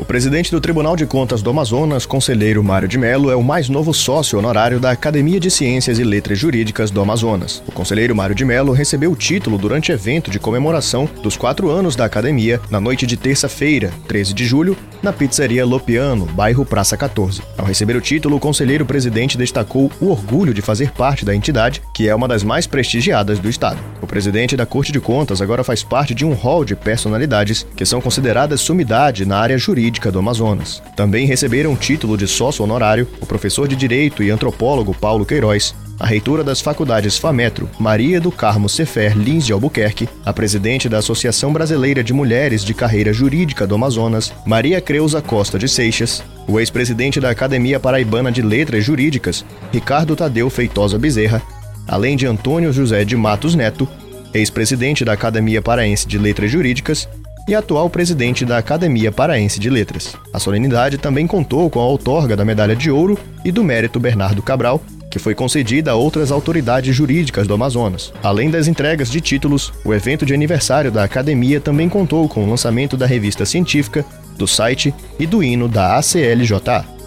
O presidente do Tribunal de Contas do Amazonas, conselheiro Mário de Mello, é o mais novo sócio honorário da Academia de Ciências e Letras Jurídicas do Amazonas. O conselheiro Mário de Mello recebeu o título durante evento de comemoração dos quatro anos da academia na noite de terça-feira, 13 de julho, na pizzaria Lopiano, bairro Praça 14. Ao receber o título, o conselheiro presidente destacou o orgulho de fazer parte da entidade, que é uma das mais prestigiadas do estado. O presidente da Corte de Contas agora faz parte de um hall de personalidades que são consideradas sumidade na área jurídica do Amazonas. Também receberam título de sócio honorário o professor de Direito e antropólogo Paulo Queiroz, a reitora das faculdades FAMetro, Maria do Carmo Sefer Lins de Albuquerque, a presidente da Associação Brasileira de Mulheres de Carreira Jurídica do Amazonas, Maria Creuza Costa de Seixas, o ex-presidente da Academia Paraibana de Letras Jurídicas, Ricardo Tadeu Feitosa Bezerra, além de Antônio José de Matos Neto, ex-presidente da Academia Paraense de Letras Jurídicas, e atual presidente da Academia Paraense de Letras. A solenidade também contou com a outorga da Medalha de Ouro e do Mérito Bernardo Cabral, que foi concedida a outras autoridades jurídicas do Amazonas. Além das entregas de títulos, o evento de aniversário da academia também contou com o lançamento da revista científica, do site e do hino da ACLJA.